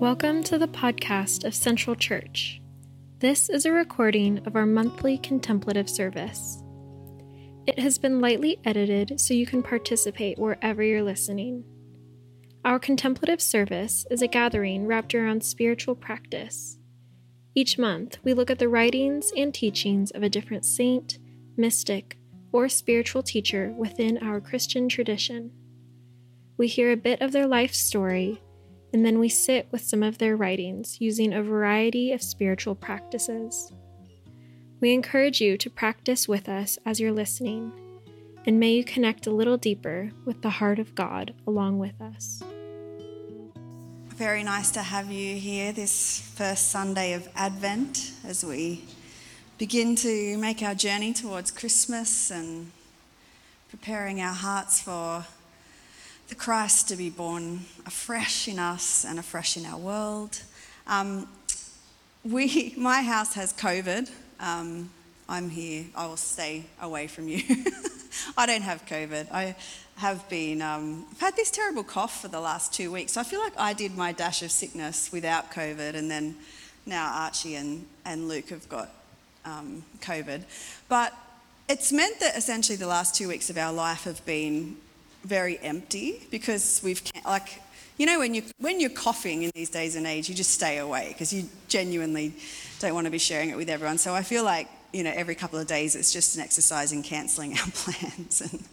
Welcome to the podcast of Central Church. This is a recording of our monthly contemplative service. It has been lightly edited so you can participate wherever you're listening. Our contemplative service is a gathering wrapped around spiritual practice. Each month, we look at the writings and teachings of a different saint, mystic, or spiritual teacher within our Christian tradition. We hear a bit of their life story and then we sit with some of their writings using a variety of spiritual practices. We encourage you to practice with us as you're listening, and may you connect a little deeper with the heart of God along with us. Very nice to have you here this first Sunday of Advent as we begin to make our journey towards Christmas and preparing our hearts for the Christ to be born afresh in us and afresh in our world. Um, we, my house has COVID. Um, I'm here. I will stay away from you. I don't have COVID. I have been, um, I've had this terrible cough for the last two weeks. So I feel like I did my dash of sickness without COVID, and then now Archie and, and Luke have got um, COVID. But it's meant that essentially the last two weeks of our life have been very empty because we've like you know when you when you're coughing in these days and age you just stay away because you genuinely don't want to be sharing it with everyone. So i feel like you know every couple of days it's just an exercise in cancelling our plans and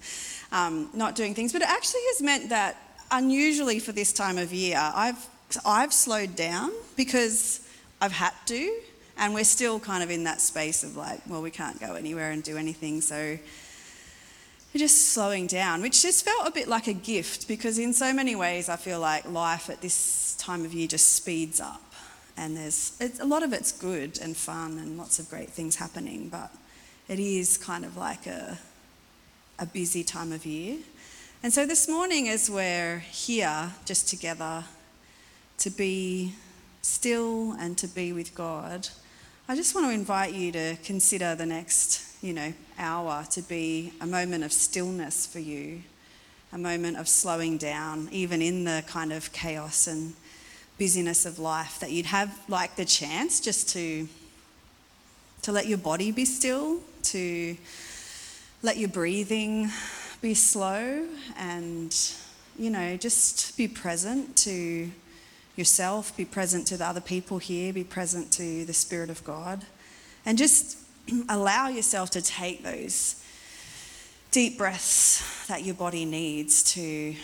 um, not doing things. But it actually has meant that unusually for this time of year i've i've slowed down because i've had to and we're still kind of in that space of like well we can't go anywhere and do anything. So just slowing down, which just felt a bit like a gift because, in so many ways, I feel like life at this time of year just speeds up. And there's a lot of it's good and fun and lots of great things happening, but it is kind of like a, a busy time of year. And so this morning, as we're here just together to be still and to be with God, I just want to invite you to consider the next you know, hour to be a moment of stillness for you, a moment of slowing down, even in the kind of chaos and busyness of life, that you'd have like the chance just to to let your body be still, to let your breathing be slow and you know, just be present to yourself, be present to the other people here, be present to the Spirit of God. And just allow yourself to take those deep breaths that your body needs to,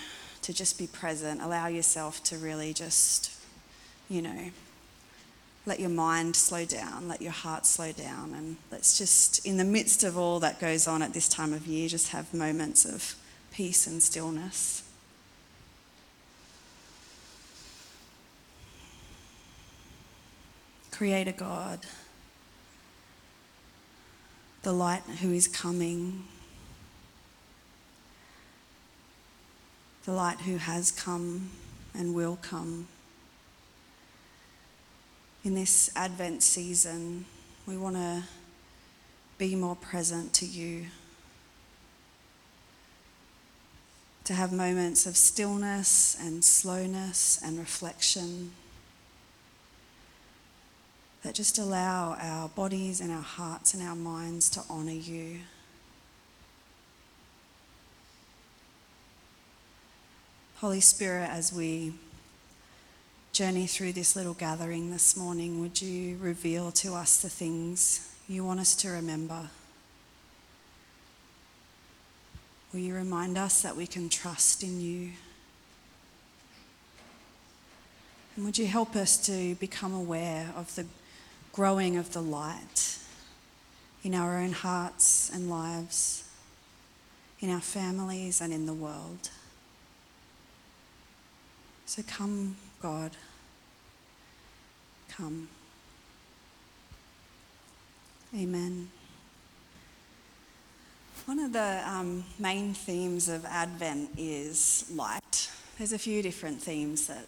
to just be present. Allow yourself to really just, you know, let your mind slow down, let your heart slow down, and let's just, in the midst of all that goes on at this time of year, just have moments of peace and stillness. Creator God the light who is coming, the light who has come and will come. In this Advent season, we want to be more present to you, to have moments of stillness and slowness and reflection that just allow our bodies and our hearts and our minds to honour you. Holy Spirit, as we journey through this little gathering this morning, would you reveal to us the things you want us to remember? Will you remind us that we can trust in you? And would you help us to become aware of the growing of the light in our own hearts and lives, in our families and in the world. So come, God, come. Amen. One of the um, main themes of Advent is light. There's a few different themes that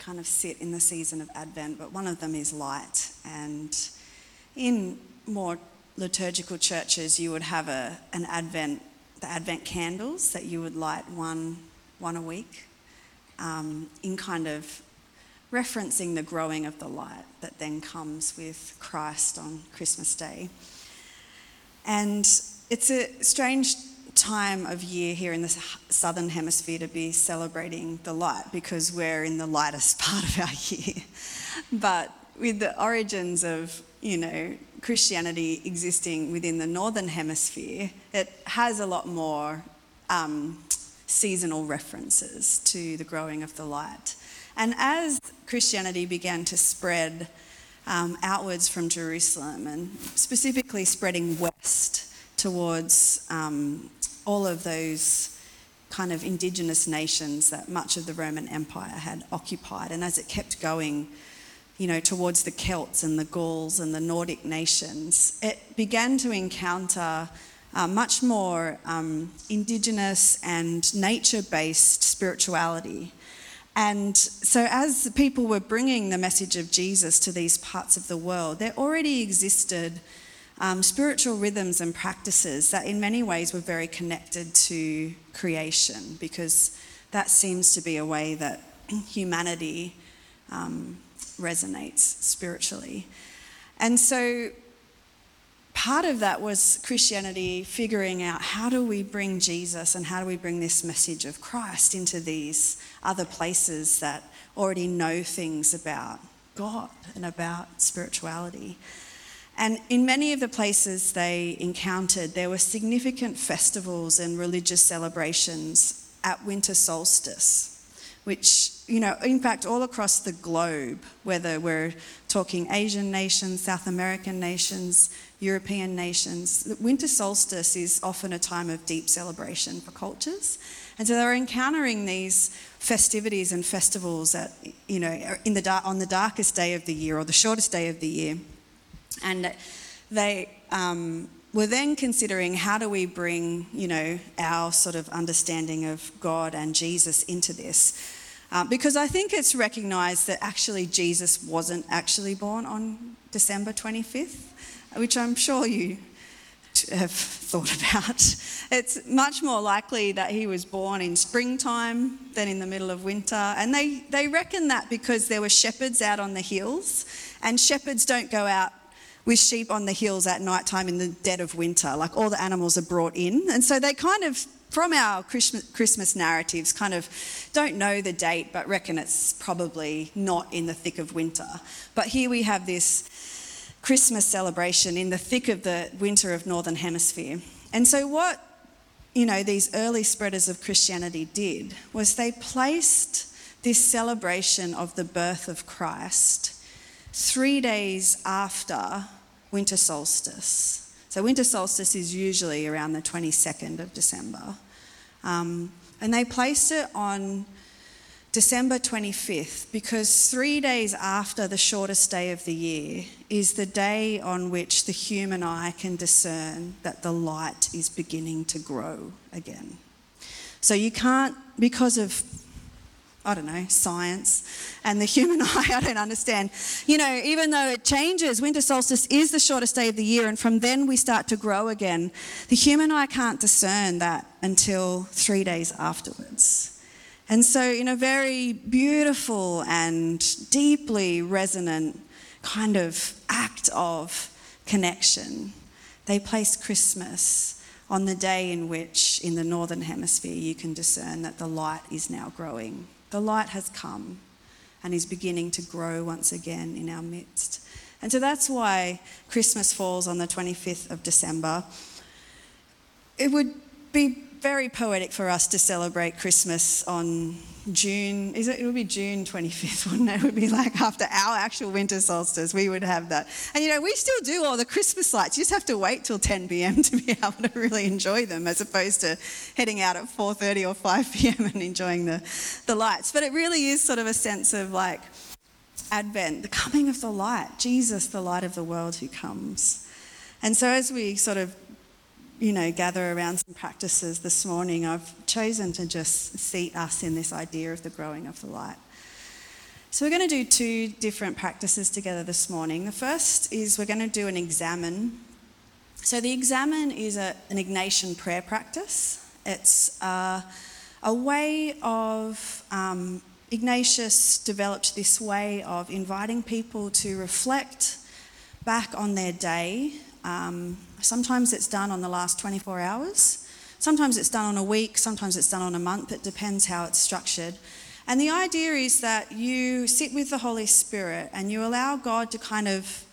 kind of sit in the season of Advent, but one of them is light. And in more liturgical churches, you would have a, an Advent, the Advent candles that you would light one, one a week um, in kind of referencing the growing of the light that then comes with Christ on Christmas Day. And it's a strange time of year here in the southern hemisphere to be celebrating the light because we're in the lightest part of our year. But with the origins of, you know, Christianity existing within the northern hemisphere, it has a lot more um, seasonal references to the growing of the light. And as Christianity began to spread um, outwards from Jerusalem and specifically spreading west towards um, all of those kind of indigenous nations that much of the Roman Empire had occupied, and as it kept going, you know, towards the Celts and the Gauls and the Nordic nations, it began to encounter uh, much more um, indigenous and nature based spirituality. And so, as people were bringing the message of Jesus to these parts of the world, there already existed um, spiritual rhythms and practices that, in many ways, were very connected to creation, because that seems to be a way that humanity um, resonates spiritually. And so part of that was Christianity figuring out how do we bring Jesus and how do we bring this message of Christ into these other places that already know things about God and about spirituality. And in many of the places they encountered, there were significant festivals and religious celebrations at winter solstice which, you know, in fact, all across the globe, whether we're talking Asian nations, South American nations, European nations, winter solstice is often a time of deep celebration for cultures. And so they're encountering these festivities and festivals at, you know, in the on the darkest day of the year or the shortest day of the year. And they um, were then considering how do we bring, you know, our sort of understanding of God and Jesus into this. Uh, because I think it's recognised that actually Jesus wasn't actually born on December 25th, which I'm sure you have thought about. It's much more likely that he was born in springtime than in the middle of winter. And they, they reckon that because there were shepherds out on the hills, and shepherds don't go out with sheep on the hills at night time in the dead of winter. Like all the animals are brought in. And so they kind of, from our Christmas narratives, kind of don't know the date, but reckon it's probably not in the thick of winter. But here we have this Christmas celebration in the thick of the winter of Northern Hemisphere. And so, what you know, these early spreaders of Christianity did was they placed this celebration of the birth of Christ three days after winter solstice. So, winter solstice is usually around the 22nd of December. Um, and they placed it on December 25th because three days after the shortest day of the year is the day on which the human eye can discern that the light is beginning to grow again. So, you can't, because of I don't know, science and the human eye, I don't understand. You know, even though it changes, winter solstice is the shortest day of the year, and from then we start to grow again. The human eye can't discern that until three days afterwards. And so, in a very beautiful and deeply resonant kind of act of connection, they place Christmas on the day in which, in the northern hemisphere, you can discern that the light is now growing. The light has come and is beginning to grow once again in our midst. And so that's why Christmas falls on the 25th of December. It would be very poetic for us to celebrate Christmas on June, is it, it would be June 25th, wouldn't it? It would be like after our actual winter solstice, we would have that. And you know, we still do all the Christmas lights. You just have to wait till 10 p.m. to be able to really enjoy them as opposed to heading out at 4.30 or 5 p.m. and enjoying the, the lights. But it really is sort of a sense of like Advent, the coming of the light, Jesus, the light of the world who comes. And so as we sort of you know, gather around some practices this morning, I've chosen to just seat us in this idea of the growing of the light. So, we're going to do two different practices together this morning. The first is we're going to do an examen. So, the examen is a, an Ignatian prayer practice. It's uh, a way of um, Ignatius developed this way of inviting people to reflect back on their day. Um, sometimes it's done on the last 24 hours, sometimes it's done on a week, sometimes it's done on a month. It depends how it's structured. And the idea is that you sit with the Holy Spirit and you allow God to kind of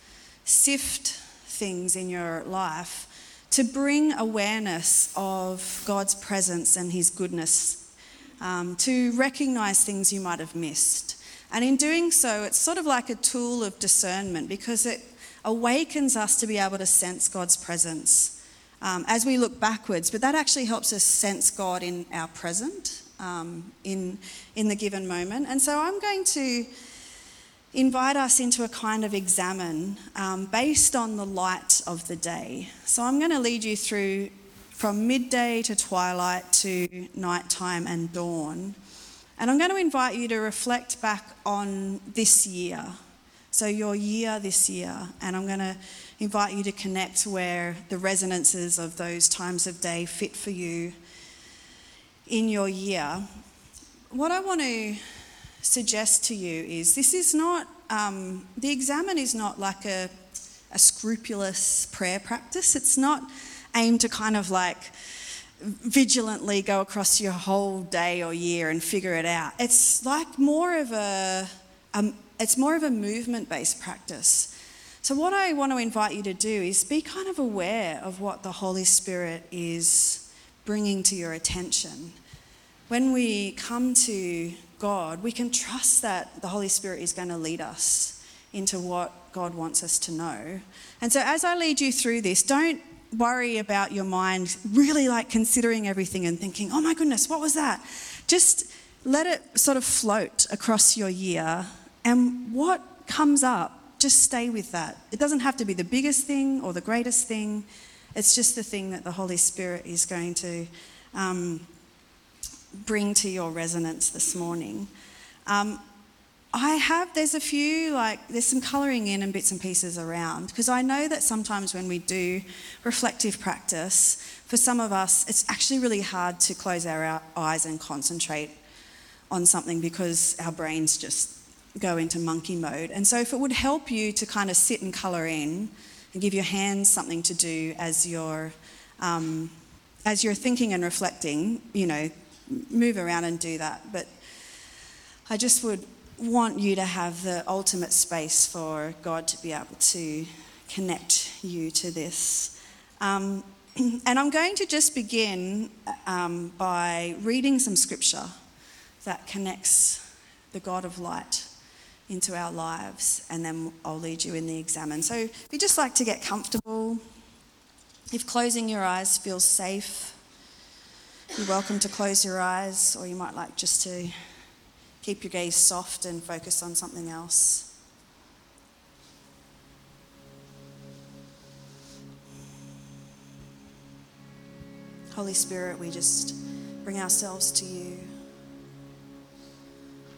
sift things in your life to bring awareness of God's presence and His goodness, um, to recognize things you might have missed. And in doing so, it's sort of like a tool of discernment because it awakens us to be able to sense God's presence um, as we look backwards. But that actually helps us sense God in our present, um, in, in the given moment. And so I'm going to invite us into a kind of examen um, based on the light of the day. So I'm going to lead you through from midday to twilight to nighttime and dawn. And I'm going to invite you to reflect back on this year. So, your year this year. And I'm going to invite you to connect where the resonances of those times of day fit for you in your year. What I want to suggest to you is this is not, um, the examen is not like a, a scrupulous prayer practice. It's not aimed to kind of like vigilantly go across your whole day or year and figure it out. It's like more of a, um, it's more of a movement based practice. So, what I want to invite you to do is be kind of aware of what the Holy Spirit is bringing to your attention. When we come to God, we can trust that the Holy Spirit is going to lead us into what God wants us to know. And so, as I lead you through this, don't worry about your mind really like considering everything and thinking, oh my goodness, what was that? Just let it sort of float across your year. And what comes up, just stay with that. It doesn't have to be the biggest thing or the greatest thing, it's just the thing that the Holy Spirit is going to. Um, bring to your resonance this morning. Um, I have, there's a few, like, there's some colouring in and bits and pieces around because I know that sometimes when we do reflective practice, for some of us, it's actually really hard to close our eyes and concentrate on something because our brains just go into monkey mode. And so, if it would help you to kind of sit and colour in and give your hands something to do as you're, um, as you're thinking and reflecting, you know, move around and do that. But I just would want you to have the ultimate space for God to be able to connect you to this. Um, and I'm going to just begin um, by reading some scripture that connects the God of light into our lives, and then I'll lead you in the examen. So, if you just like to get comfortable, if closing your eyes feels safe, you're welcome to close your eyes, or you might like just to keep your gaze soft and focus on something else. Holy Spirit, we just bring ourselves to you.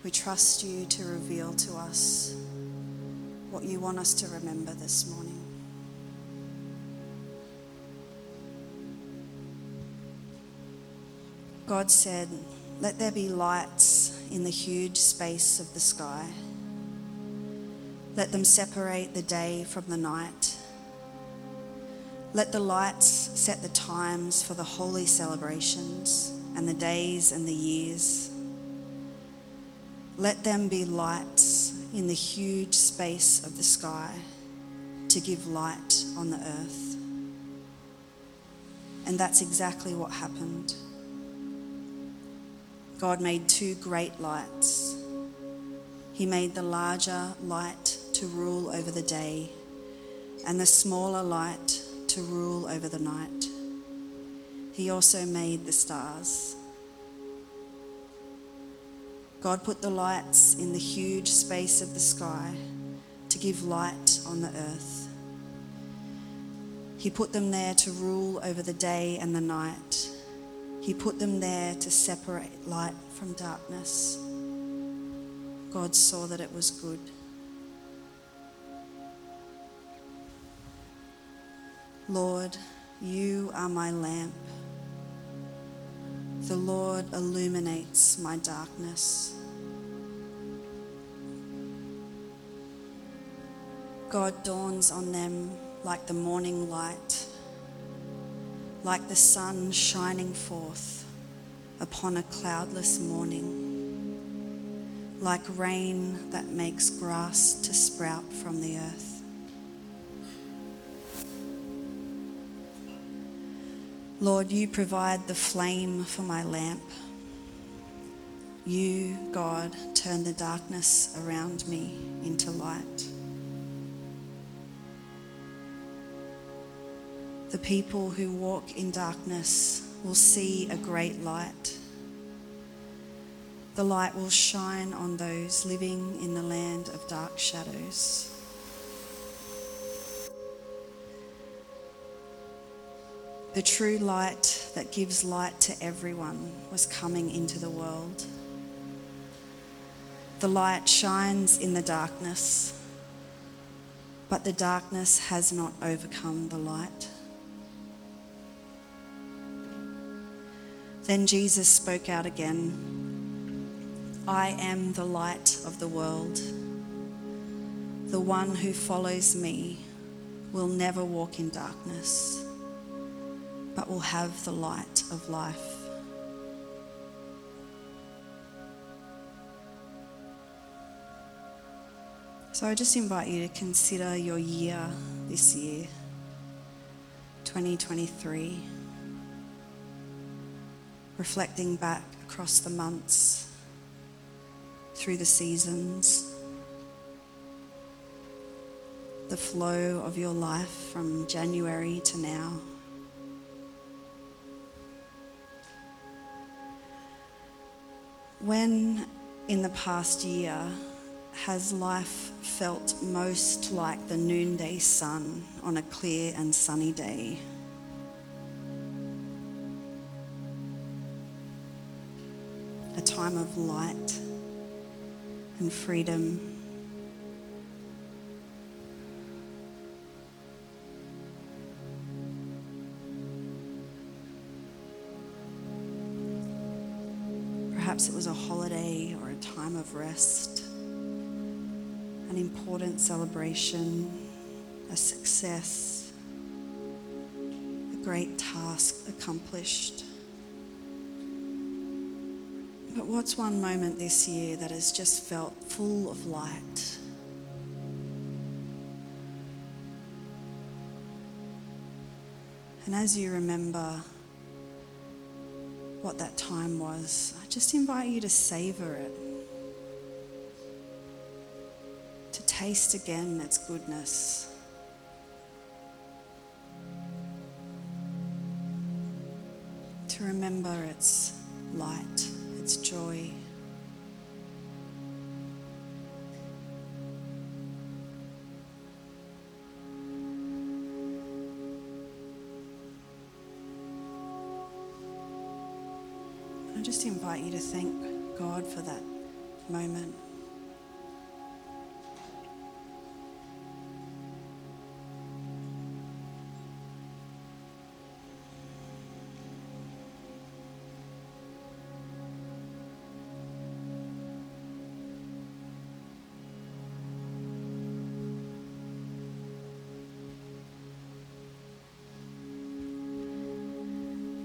We trust you to reveal to us what you want us to remember this morning. God said, Let there be lights in the huge space of the sky. Let them separate the day from the night. Let the lights set the times for the holy celebrations and the days and the years. Let them be lights in the huge space of the sky to give light on the earth. And that's exactly what happened. God made two great lights. He made the larger light to rule over the day, and the smaller light to rule over the night. He also made the stars. God put the lights in the huge space of the sky to give light on the earth. He put them there to rule over the day and the night he put them there to separate light from darkness. God saw that it was good. Lord, you are my lamp the Lord illuminates my darkness. God dawns on them like the morning light, like the sun shining forth upon a cloudless morning, like rain that makes grass to sprout from the earth. Lord, you provide the flame for my lamp. You, God, turn the darkness around me into light. The people who walk in darkness will see a great light. The light will shine on those living in the land of dark shadows. The true light that gives light to everyone was coming into the world. The light shines in the darkness, but the darkness has not overcome the light. Then Jesus spoke out again I am the light of the world. The one who follows me will never walk in darkness, but will have the light of life. So I just invite you to consider your year this year, 2023 reflecting back across the months, through the seasons, the flow of your life from January to now. When in the past year has life felt most like the noonday sun on a clear and sunny day? a time of light and freedom. Rest, an important celebration, a success, a great task accomplished. But what's one moment this year that has just felt full of light? And as you remember what that time was, I just invite you to savor it, taste again its goodness. To remember its light its joy. I just invite you to thank God for that moment.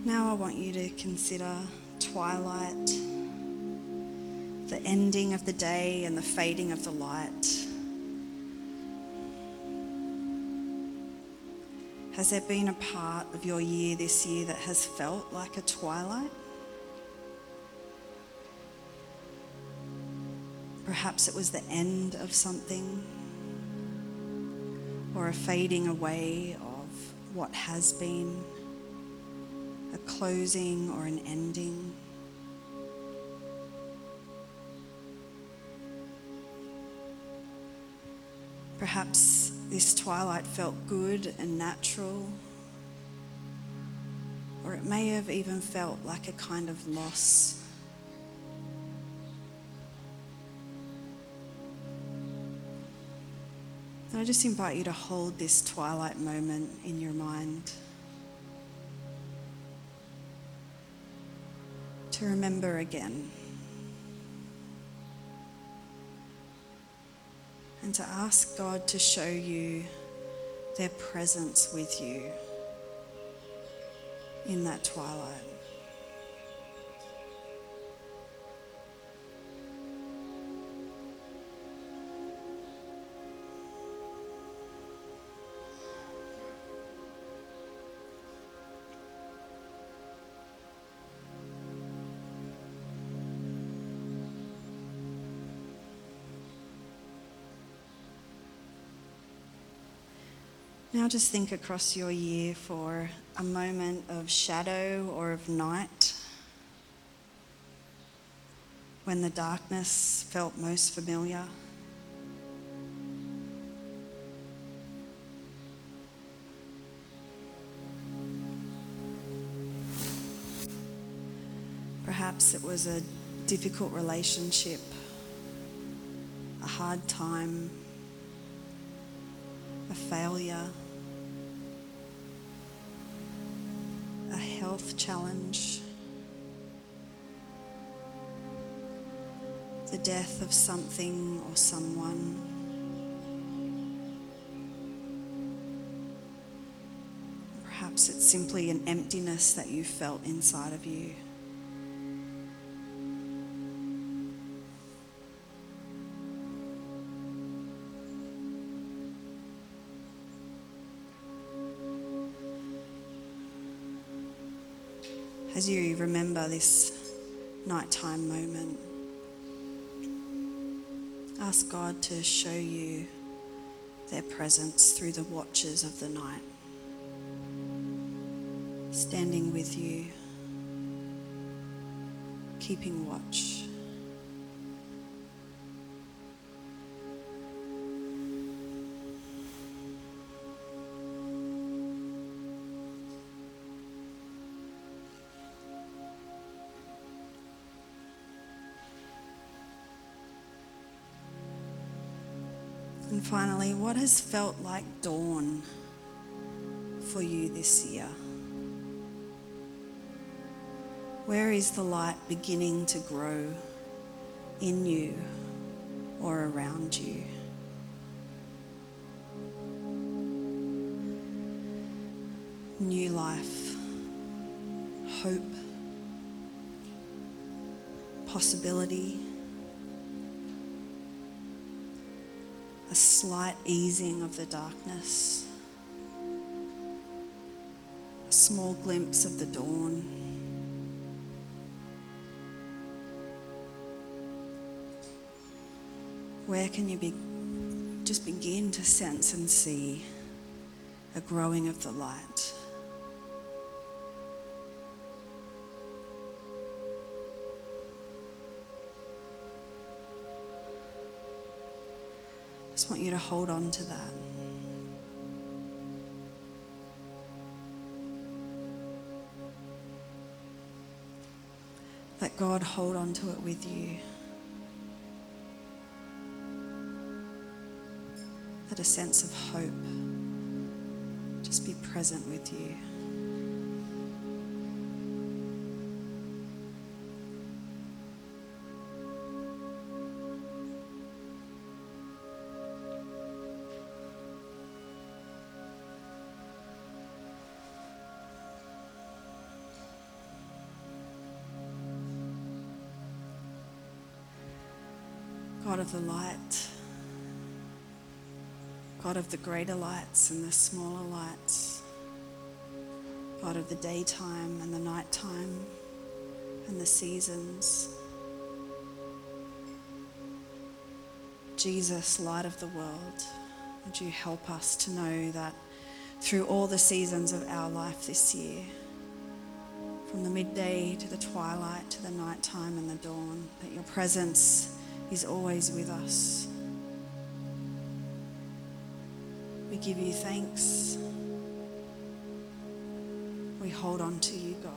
Now I want you to consider twilight, the ending of the day and the fading of the light. Has there been a part of your year this year that has felt like a twilight? Perhaps it was the end of something or a fading away of what has been closing or an ending. Perhaps this twilight felt good and natural, or it may have even felt like a kind of loss. And I just invite you to hold this twilight moment in your mind. To remember again. and to ask God to show you their presence with you in that twilight. Now just think across your year for a moment of shadow or of night when the darkness felt most familiar. Perhaps it was a difficult relationship, a hard time, a failure. Health challenge, the death of something or someone. Perhaps it's simply an emptiness that you felt inside of you. As you remember this nighttime moment, ask God to show you their presence through the watches of the night, standing with you, keeping watch. What has felt like dawn for you this year? Where is the light beginning to grow in you or around you? New life, hope, possibility. A slight easing of the darkness, a small glimpse of the dawn. Where can you be, just begin to sense and see a growing of the light? Just want you to hold on to that. Let God hold on to it with you. Let a sense of hope just be present with you. Of the light, God of the greater lights and the smaller lights, God of the daytime and the nighttime and the seasons. Jesus, light of the world, would you help us to know that through all the seasons of our life this year, from the midday to the twilight to the nighttime and the dawn, that your presence is always with us. We give you thanks. We hold on to you, God.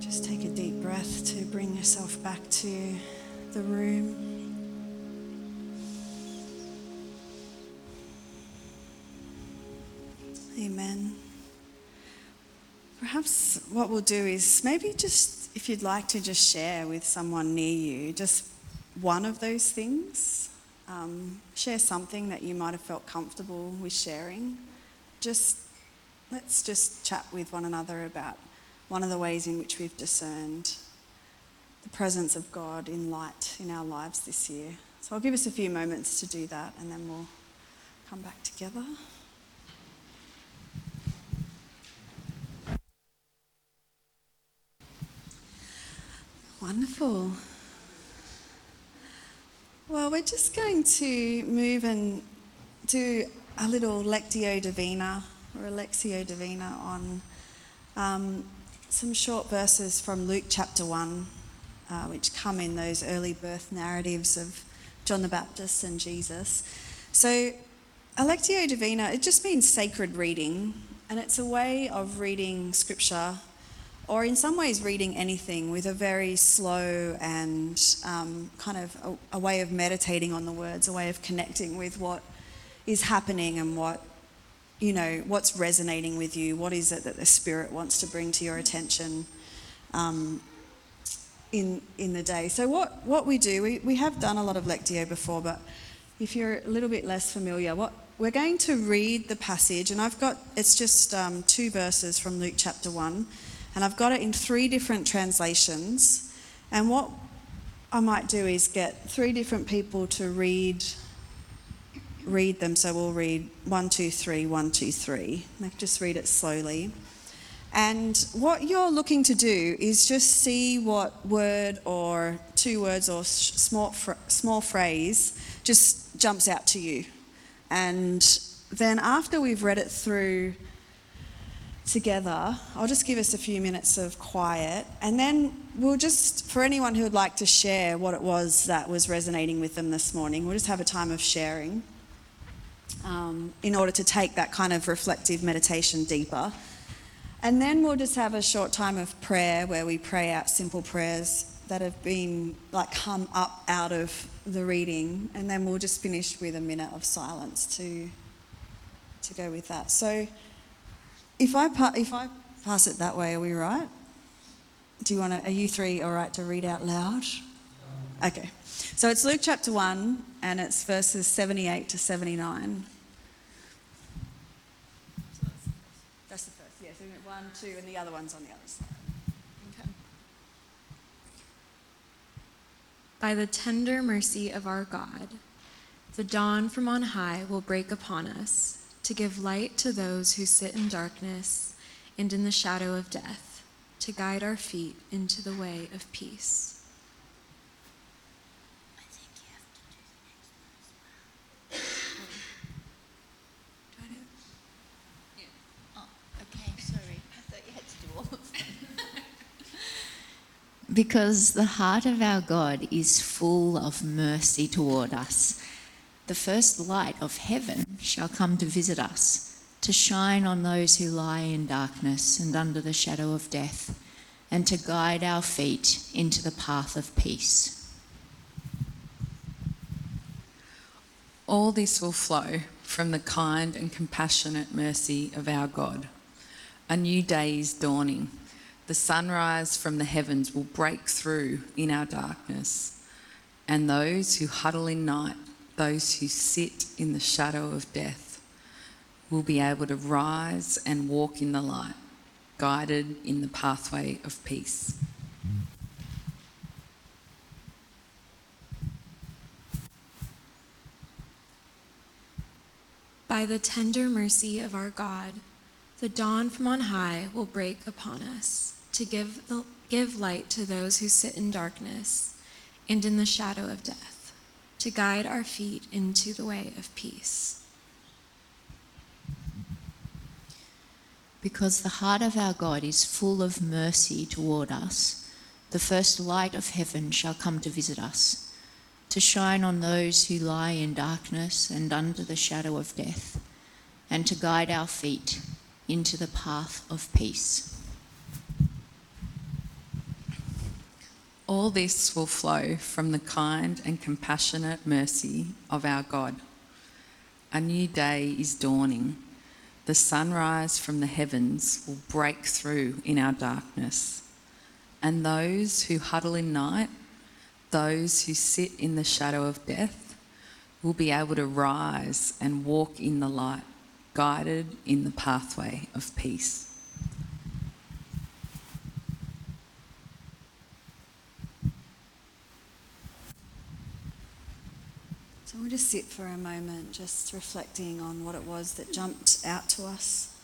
Just take a deep breath to bring yourself back to the room. Perhaps what we'll do is maybe just, if you'd like to just share with someone near you, just one of those things. Um, share something that you might have felt comfortable with sharing. Just let's just chat with one another about one of the ways in which we've discerned the presence of God in light in our lives this year. So I'll give us a few moments to do that and then we'll come back together. Wonderful. Well, we're just going to move and do a little Lectio Divina or a Lectio Divina on um, some short verses from Luke chapter 1, uh, which come in those early birth narratives of John the Baptist and Jesus. So, a Lectio Divina, it just means sacred reading, and it's a way of reading scripture or in some ways reading anything with a very slow and um, kind of a, a, way of meditating on the words, a way of connecting with what is happening and what, you know, what's resonating with you. What is it that the Spirit wants to bring to your attention um, in, in the day? So, what, what we do, we, we have done a lot of Lectio before, but if you're a little bit less familiar, what we're going to read the passage, and I've got, it's just um, two verses from Luke chapter 1. And I've got it in three different translations. And what I might do is get three different people to read read them. So we'll read one, two, three, one, two, three. Just read it slowly. And what you're looking to do is just see what word or two words or small, small phrase just jumps out to you. And then after we've read it through together. I'll just give us a few minutes of quiet and then we'll just, for anyone who would like to share what it was that was resonating with them this morning, we'll just have a time of sharing um, in order to take that kind of reflective meditation deeper. And then we'll just have a short time of prayer where we pray out simple prayers that have been like come up out of the reading and then we'll just finish with a minute of silence to to go with that. So if I, pa- if I pass it that way, are we right? Do you want to, are you three all right to read out loud? Okay. So it's Luke chapter 1 and it's verses 78 to 79. That's the first, yeah. So one, two, and the other one's on the other side. Okay. By the tender mercy of our God, the dawn from on high will break upon us to give light to those who sit in darkness and in the shadow of death, to guide our feet into the way of peace. because the heart of our God is full of mercy toward us the first light of heaven shall come to visit us, to shine on those who lie in darkness and under the shadow of death, and to guide our feet into the path of peace. All this will flow from the kind and compassionate mercy of our God. A new day is dawning. The sunrise from the heavens will break through in our darkness, and those who huddle in night those who sit in the shadow of death will be able to rise and walk in the light, guided in the pathway of peace. By the tender mercy of our God, the dawn from on high will break upon us to give, the, give light to those who sit in darkness and in the shadow of death to guide our feet into the way of peace. Because the heart of our God is full of mercy toward us, the first light of heaven shall come to visit us, to shine on those who lie in darkness and under the shadow of death, and to guide our feet into the path of peace. All this will flow from the kind and compassionate mercy of our God. A new day is dawning. the sunrise from the heavens will break through in our darkness. And those who huddle in night, those who sit in the shadow of death, will be able to rise and walk in the light, guided in the pathway of peace. We'll just sit for a moment, just reflecting on what it was that jumped out to us.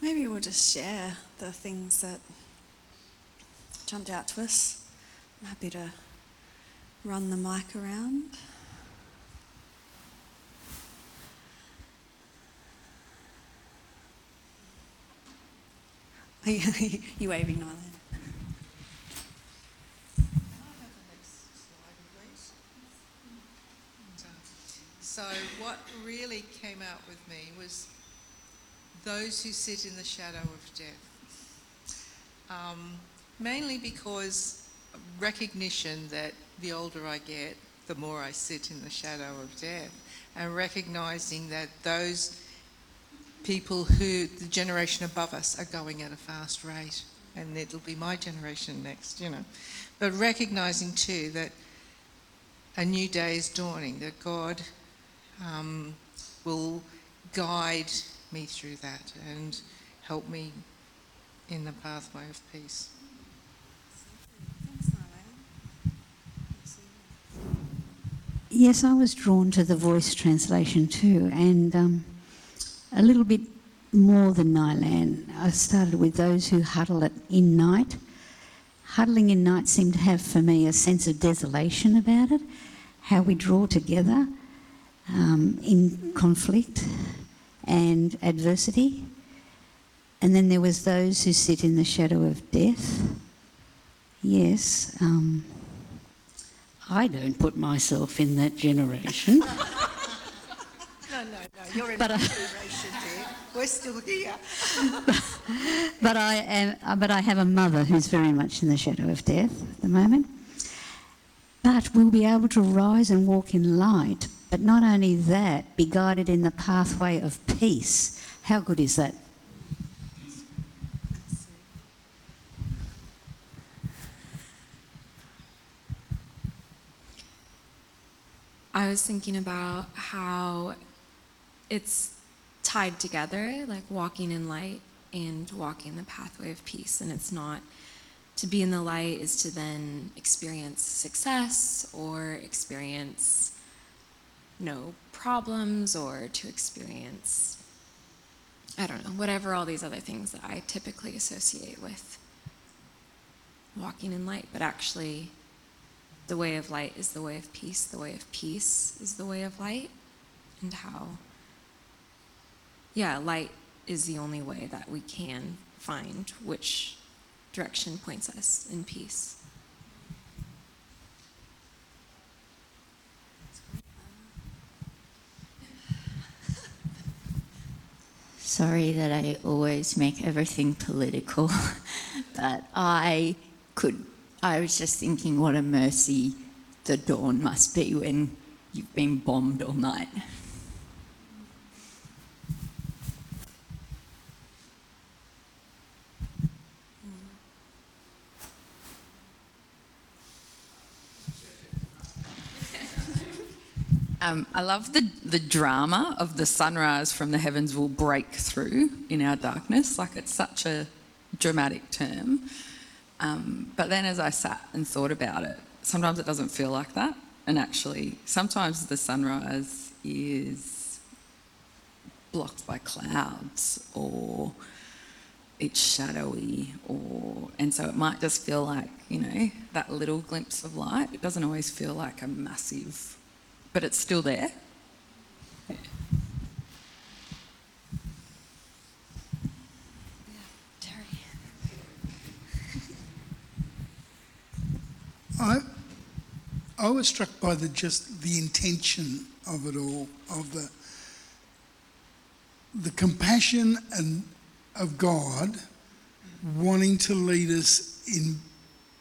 Maybe we'll just share the things that jumped out to us. I'm happy to run the mic around. you, waving, Nylan? So, what really came out with me was those who sit in the shadow of death. Um, mainly because recognition that the older I get, the more I sit in the shadow of death, and recognizing that those people who, the generation above us, are going at a fast rate, and it'll be my generation next, you know. But recognizing too that a new day is dawning, that God um, will guide me through that and help me in the pathway of peace. Yes, I was drawn to the voice translation too, and um, a little bit more than Nylan. I started with those who huddle it in night. Huddling in night seemed to have for me a sense of desolation about it, how we draw together um, in conflict and adversity. And then there was those who sit in the shadow of death. Yes, um, I don't put myself in that generation. you're in but, uh. We're still here. but I am, uh, but I have a mother who's very much in the shadow of death at the moment. But we'll be able to rise and walk in light but not only that, be guided in the pathway of peace. How good is that? I was thinking about how it's tied together, like walking in light and walking the pathway of peace. And it's not to be in the light is to then experience success or experience no problems or to experience, I don't know, whatever all these other things that I typically associate with walking in light. But actually, the way of light is the way of peace, the way of peace is the way of light, and how, yeah, light is the only way that we can find which direction points us in peace. Sorry that I always make everything political, but I could, I was just thinking what a mercy the dawn must be when you've been bombed all night. Um, I love the, the drama of the sunrise from the heavens will break through in our darkness. Like it's such a dramatic term. Um, but then as I sat and thought about it, sometimes it doesn't feel like that. And actually, sometimes the sunrise is blocked by clouds or it's shadowy or and so it might just feel like you know that little glimpse of light it doesn't always feel like a massive but it's still there. I, I was struck by the just the intention of it all, of the the compassion and of God wanting to lead us in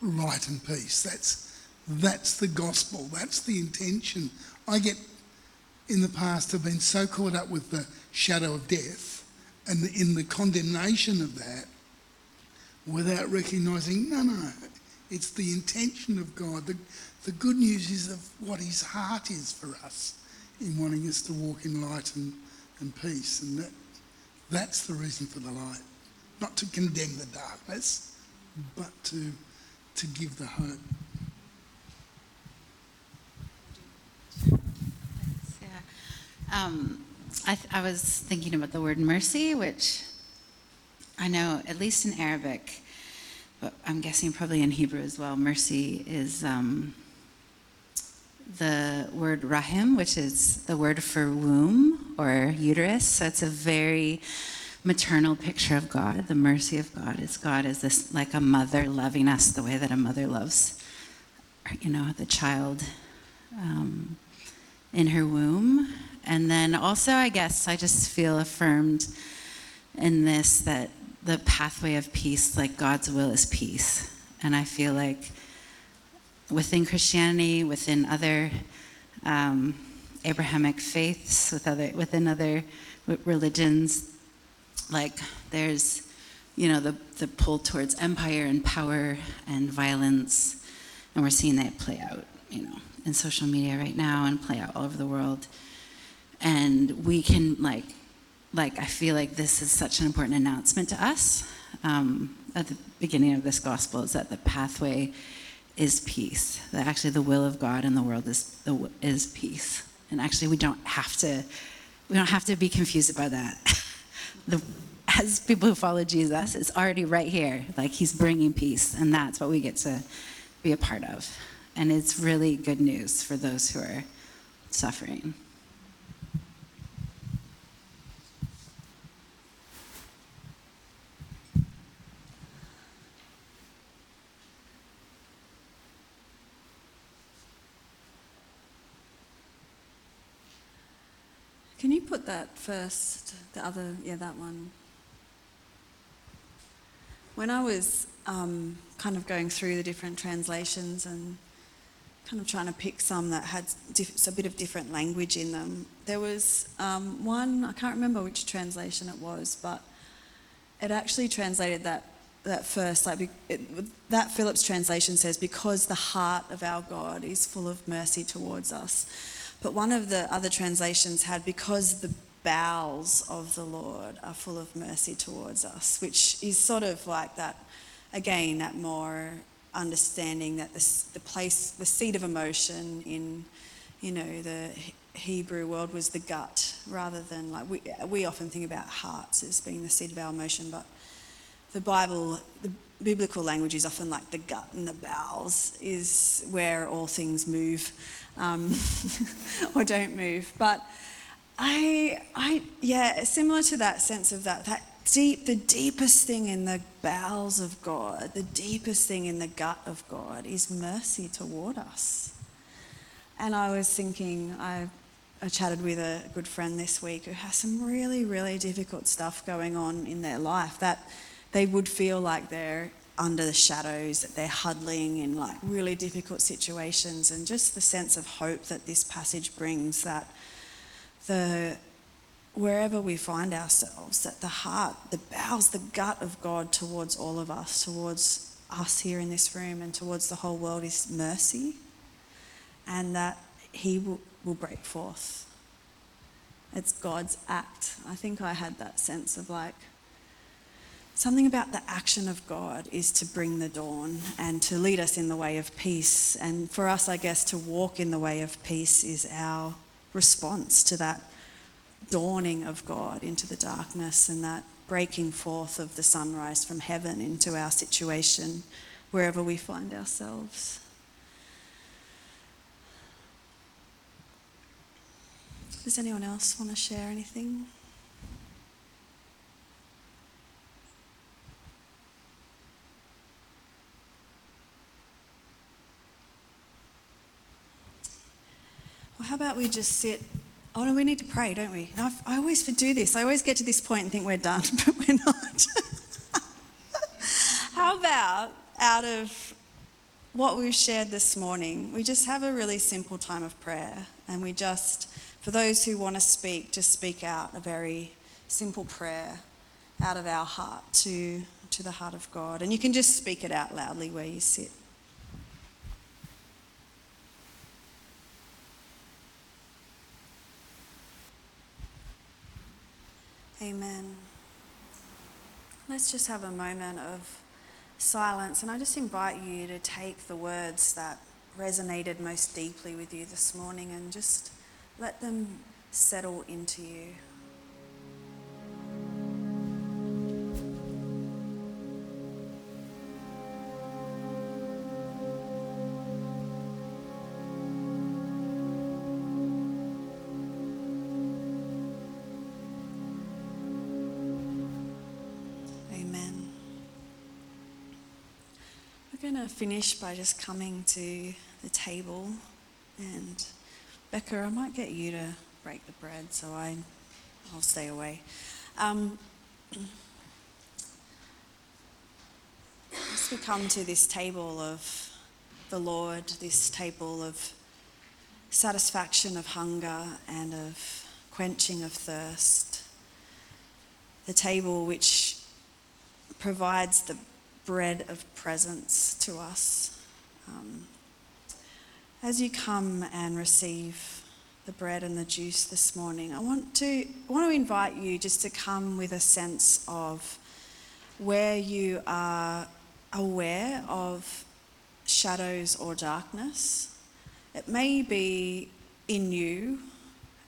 light and peace. That's, that's the gospel. That's the intention. I get, in the past, have been so caught up with the shadow of death and in the condemnation of that without recognizing, no, no, it's the intention of God. The, the good news is of what his heart is for us in wanting us to walk in light and, and peace. And that, that's the reason for the light. Not to condemn the darkness, but to, to give the hope. Yeah. Um, I, th- I was thinking about the word mercy, which I know, at least in Arabic, but I'm guessing probably in Hebrew as well, mercy is um, the word rahim, which is the word for womb or uterus. So it's a very maternal picture of God. The mercy of God is God is this like a mother loving us the way that a mother loves, you know, the child um, in her womb. And then also, I guess I just feel affirmed in this that the pathway of peace, like God's will is peace. And I feel like within Christianity, within other um, Abrahamic faiths, with other, within other religions, like there's, you know, the, the pull towards empire and power and violence. And we're seeing that play out, you know, in social media right now and play out all over the world. And we can, like, like I feel like this is such an important announcement to us um, at the beginning of this gospel is that the pathway is peace. That actually the will of God in the world is is peace. And actually, we don't have to we don't have to be confused about that. the, as people who follow Jesus, it's already right here. Like He's bringing peace, and that's what we get to be a part of. And it's really good news for those who are suffering. That first, the other, yeah, that one? When I was um, kind of going through the different translations and kind of trying to pick some that had diff- a bit of different language in them, there was um, one, I can't remember which translation it was, but it actually translated that that first, like it, that Phillips translation says, because the heart of our God is full of mercy towards us. But one of the other translations had, because the bowels of the Lord are full of mercy towards us, which is sort of like that, again, that more understanding that the, the place, the seat of emotion in, you know, the Hebrew world was the gut rather than like we, we often think about hearts as being the seat of our emotion, but the Bible, the biblical language is often like the gut and the bowels is where all things move um, or don't move. But I, I, yeah, similar to that sense of that, that deep, the deepest thing in the bowels of God, the deepest thing in the gut of God is mercy toward us. And I was thinking, I, I chatted with a good friend this week who has some really, really difficult stuff going on in their life that they would feel like they're under the shadows, that they're huddling in like really difficult situations, and just the sense of hope that this passage brings that the wherever we find ourselves, that the heart, the bowels, the gut of God towards all of us, towards us here in this room, and towards the whole world is mercy, and that He will, will break forth. It's God's act. I think I had that sense of like, Something about the action of God is to bring the dawn and to lead us in the way of peace. And for us, I guess, to walk in the way of peace is our response to that dawning of God into the darkness and that breaking forth of the sunrise from heaven into our situation wherever we find ourselves. Does anyone else want to share anything? Well, how about we just sit? Oh no, we need to pray, don't we? I, I always do this. I always get to this point and think we're done, but we're not. how about out of what we've shared this morning, we just have a really simple time of prayer. And we just, for those who want to speak, just speak out a very simple prayer out of our heart to, to the heart of God. And you can just speak it out loudly where you sit. Amen. Let's just have a moment of silence, and I just invite you to take the words that resonated most deeply with you this morning and just let them settle into you. Finish by just coming to the table. And Becca, I might get you to break the bread so I, I'll stay away. Um, as we come to this table of the Lord, this table of satisfaction of hunger and of quenching of thirst, the table which provides the bread of presence to us. Um, as you come and receive the bread and the juice this morning, I want to I want to invite you just to come with a sense of where you are aware of shadows or darkness. It may be in you,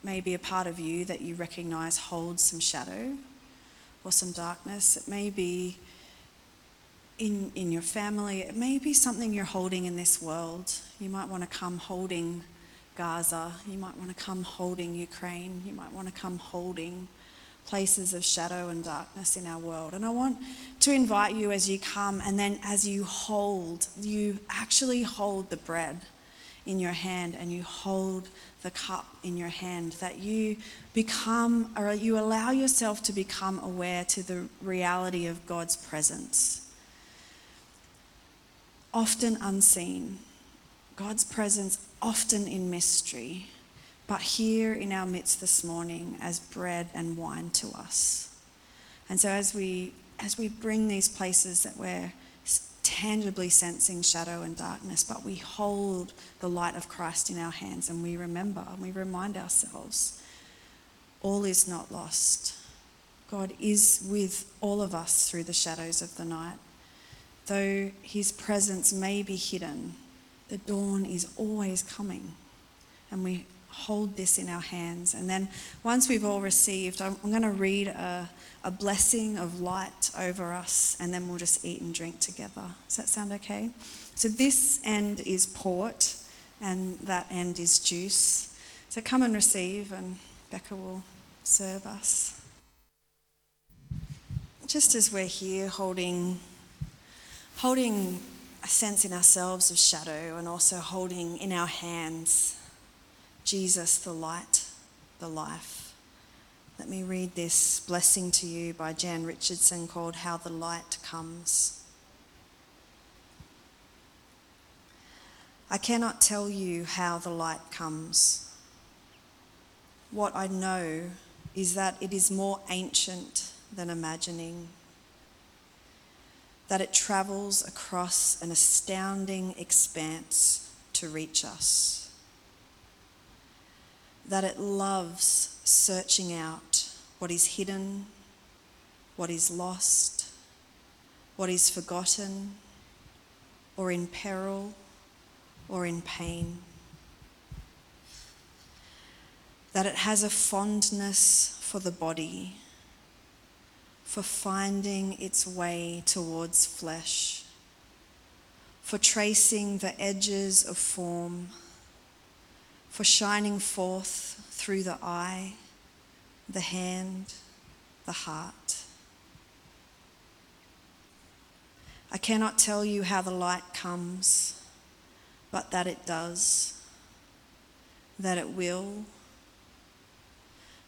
may be a part of you that you recognize holds some shadow or some darkness. It may be in, in your family. It may be something you're holding in this world. You might want to come holding Gaza. You might want to come holding Ukraine. You might want to come holding places of shadow and darkness in our world. And I want to invite you as you come and then as you hold, you actually hold the bread in your hand and you hold the cup in your hand, that you become or you allow yourself to become aware to the reality of God's presence often unseen, God's presence often in mystery, but here in our midst this morning as bread and wine to us. And so as we as we bring these places that we're tangibly sensing shadow and darkness, but we hold the light of Christ in our hands and we remember and we remind ourselves all is not lost. God is with all of us through the shadows of the night. Though his presence may be hidden, the dawn is always coming. And we hold this in our hands. And then once we've all received, I'm, going to read a, a blessing of light over us, and then we'll just eat and drink together. Does that sound okay? So this end is port, and that end is juice. So come and receive, and Becca will serve us. Just as we're here holding holding a sense in ourselves of shadow and also holding in our hands Jesus, the light, the life. Let me read this blessing to you by Jan Richardson called How the Light Comes. I cannot tell you how the light comes. What I know is that it is more ancient than imagining that it travels across an astounding expanse to reach us, that it loves searching out what is hidden, what is lost, what is forgotten, or in peril, or in pain. That it has a fondness for the body for finding its way towards flesh, for tracing the edges of form, for shining forth through the eye, the hand, the heart. I cannot tell you how the light comes, but that it does, that it will,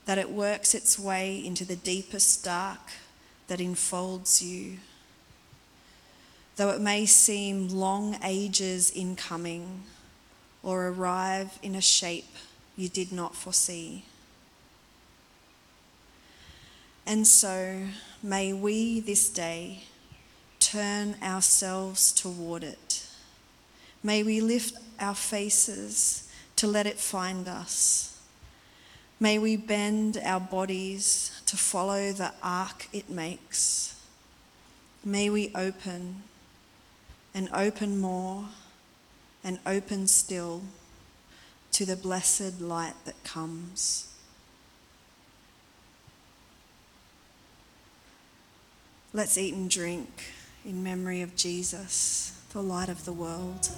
that it works its way into the deepest dark that enfolds you. though it may seem long ages in coming or arrive in a shape you did not foresee. And so may we this day turn ourselves toward it. May we lift our faces to let it find us. May we bend our bodies to follow the arc it makes. May we open and open more and open still to the blessed light that comes. Let's eat and drink in memory of Jesus, the light of the world.